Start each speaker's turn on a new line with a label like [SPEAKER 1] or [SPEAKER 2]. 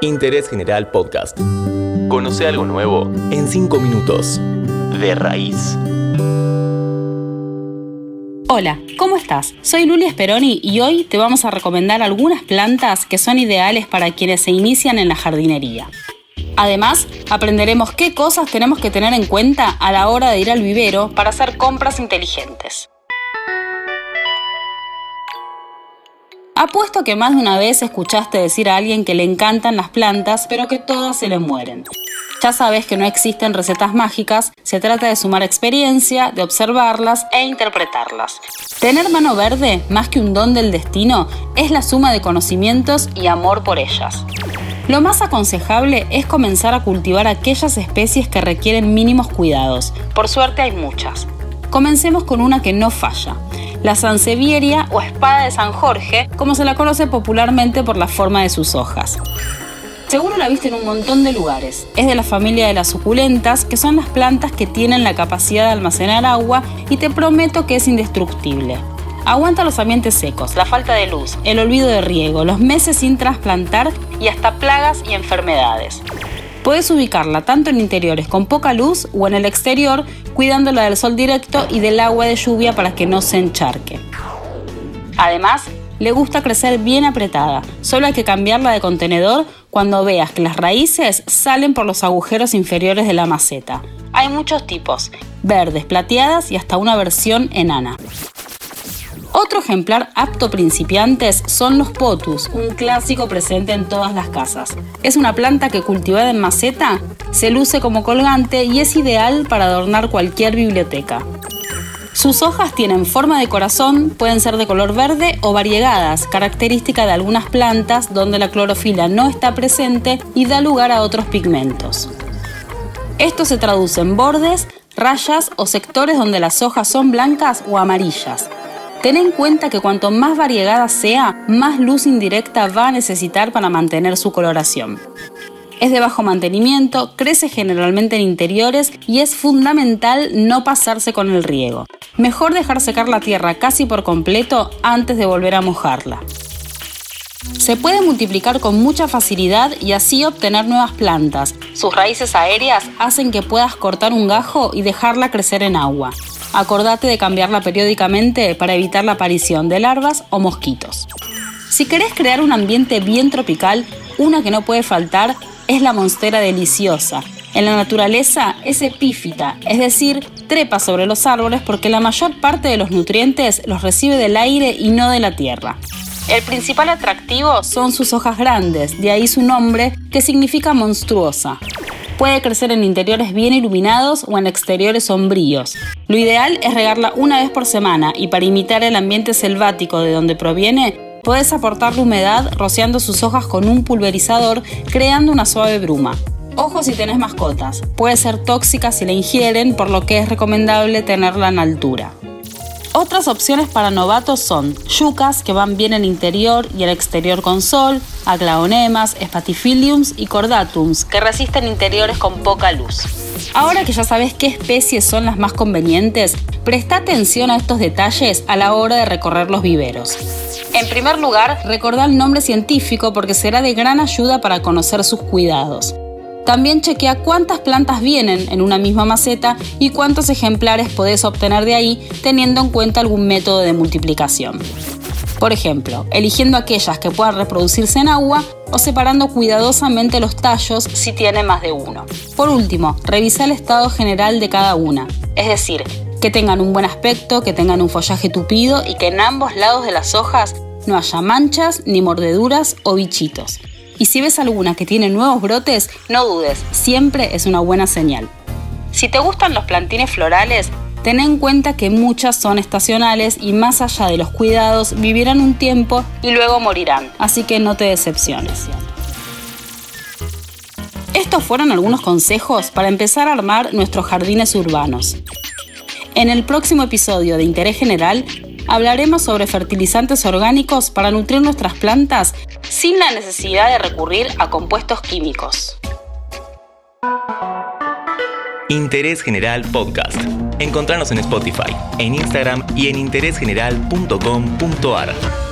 [SPEAKER 1] Interés General Podcast. Conoce algo nuevo en 5 minutos. De raíz.
[SPEAKER 2] Hola, ¿cómo estás? Soy Lulia Speroni y hoy te vamos a recomendar algunas plantas que son ideales para quienes se inician en la jardinería. Además, aprenderemos qué cosas tenemos que tener en cuenta a la hora de ir al vivero para hacer compras inteligentes. Apuesto que más de una vez escuchaste decir a alguien que le encantan las plantas, pero que todas se le mueren. Ya sabes que no existen recetas mágicas, se trata de sumar experiencia, de observarlas e interpretarlas. Tener mano verde, más que un don del destino, es la suma de conocimientos y amor por ellas. Lo más aconsejable es comenzar a cultivar aquellas especies que requieren mínimos cuidados. Por suerte hay muchas. Comencemos con una que no falla, la sansevieria o espada de San Jorge, como se la conoce popularmente por la forma de sus hojas. Seguro la viste en un montón de lugares. Es de la familia de las suculentas, que son las plantas que tienen la capacidad de almacenar agua y te prometo que es indestructible. Aguanta los ambientes secos, la falta de luz, el olvido de riego, los meses sin trasplantar y hasta plagas y enfermedades. Puedes ubicarla tanto en interiores con poca luz o en el exterior, cuidándola del sol directo y del agua de lluvia para que no se encharque. Además, le gusta crecer bien apretada, solo hay que cambiarla de contenedor cuando veas que las raíces salen por los agujeros inferiores de la maceta. Hay muchos tipos, verdes, plateadas y hasta una versión enana. Otro ejemplar apto principiantes son los potus, un clásico presente en todas las casas. Es una planta que cultivada en maceta se luce como colgante y es ideal para adornar cualquier biblioteca. Sus hojas tienen forma de corazón, pueden ser de color verde o variegadas, característica de algunas plantas donde la clorofila no está presente y da lugar a otros pigmentos. Esto se traduce en bordes, rayas o sectores donde las hojas son blancas o amarillas. Ten en cuenta que cuanto más variegada sea, más luz indirecta va a necesitar para mantener su coloración. Es de bajo mantenimiento, crece generalmente en interiores y es fundamental no pasarse con el riego. Mejor dejar secar la tierra casi por completo antes de volver a mojarla. Se puede multiplicar con mucha facilidad y así obtener nuevas plantas. Sus raíces aéreas hacen que puedas cortar un gajo y dejarla crecer en agua. Acordate de cambiarla periódicamente para evitar la aparición de larvas o mosquitos. Si querés crear un ambiente bien tropical, una que no puede faltar es la monstera deliciosa. En la naturaleza es epífita, es decir, trepa sobre los árboles porque la mayor parte de los nutrientes los recibe del aire y no de la tierra. El principal atractivo son sus hojas grandes, de ahí su nombre, que significa monstruosa. Puede crecer en interiores bien iluminados o en exteriores sombríos. Lo ideal es regarla una vez por semana y para imitar el ambiente selvático de donde proviene, puedes aportarle humedad rociando sus hojas con un pulverizador, creando una suave bruma. Ojo si tenés mascotas, puede ser tóxica si la ingieren, por lo que es recomendable tenerla en altura. Otras opciones para novatos son yucas, que van bien en interior y en exterior con sol, aglaonemas, spatifiliums y cordatums, que resisten interiores con poca luz. Ahora que ya sabes qué especies son las más convenientes, presta atención a estos detalles a la hora de recorrer los viveros. En primer lugar, recordá el nombre científico porque será de gran ayuda para conocer sus cuidados. También chequea cuántas plantas vienen en una misma maceta y cuántos ejemplares podés obtener de ahí teniendo en cuenta algún método de multiplicación. Por ejemplo, eligiendo aquellas que puedan reproducirse en agua o separando cuidadosamente los tallos si tiene más de uno. Por último, revisa el estado general de cada una, es decir, que tengan un buen aspecto, que tengan un follaje tupido y que en ambos lados de las hojas no haya manchas, ni mordeduras o bichitos. Y si ves alguna que tiene nuevos brotes, no dudes, siempre es una buena señal. Si te gustan los plantines florales, ten en cuenta que muchas son estacionales y más allá de los cuidados vivirán un tiempo y luego morirán, así que no te decepciones. Estos fueron algunos consejos para empezar a armar nuestros jardines urbanos. En el próximo episodio de Interés General hablaremos sobre fertilizantes orgánicos para nutrir nuestras plantas sin la necesidad de recurrir a compuestos químicos.
[SPEAKER 1] Interés General Podcast. Encontrarnos en Spotify, en Instagram y en interésgeneral.com.ar.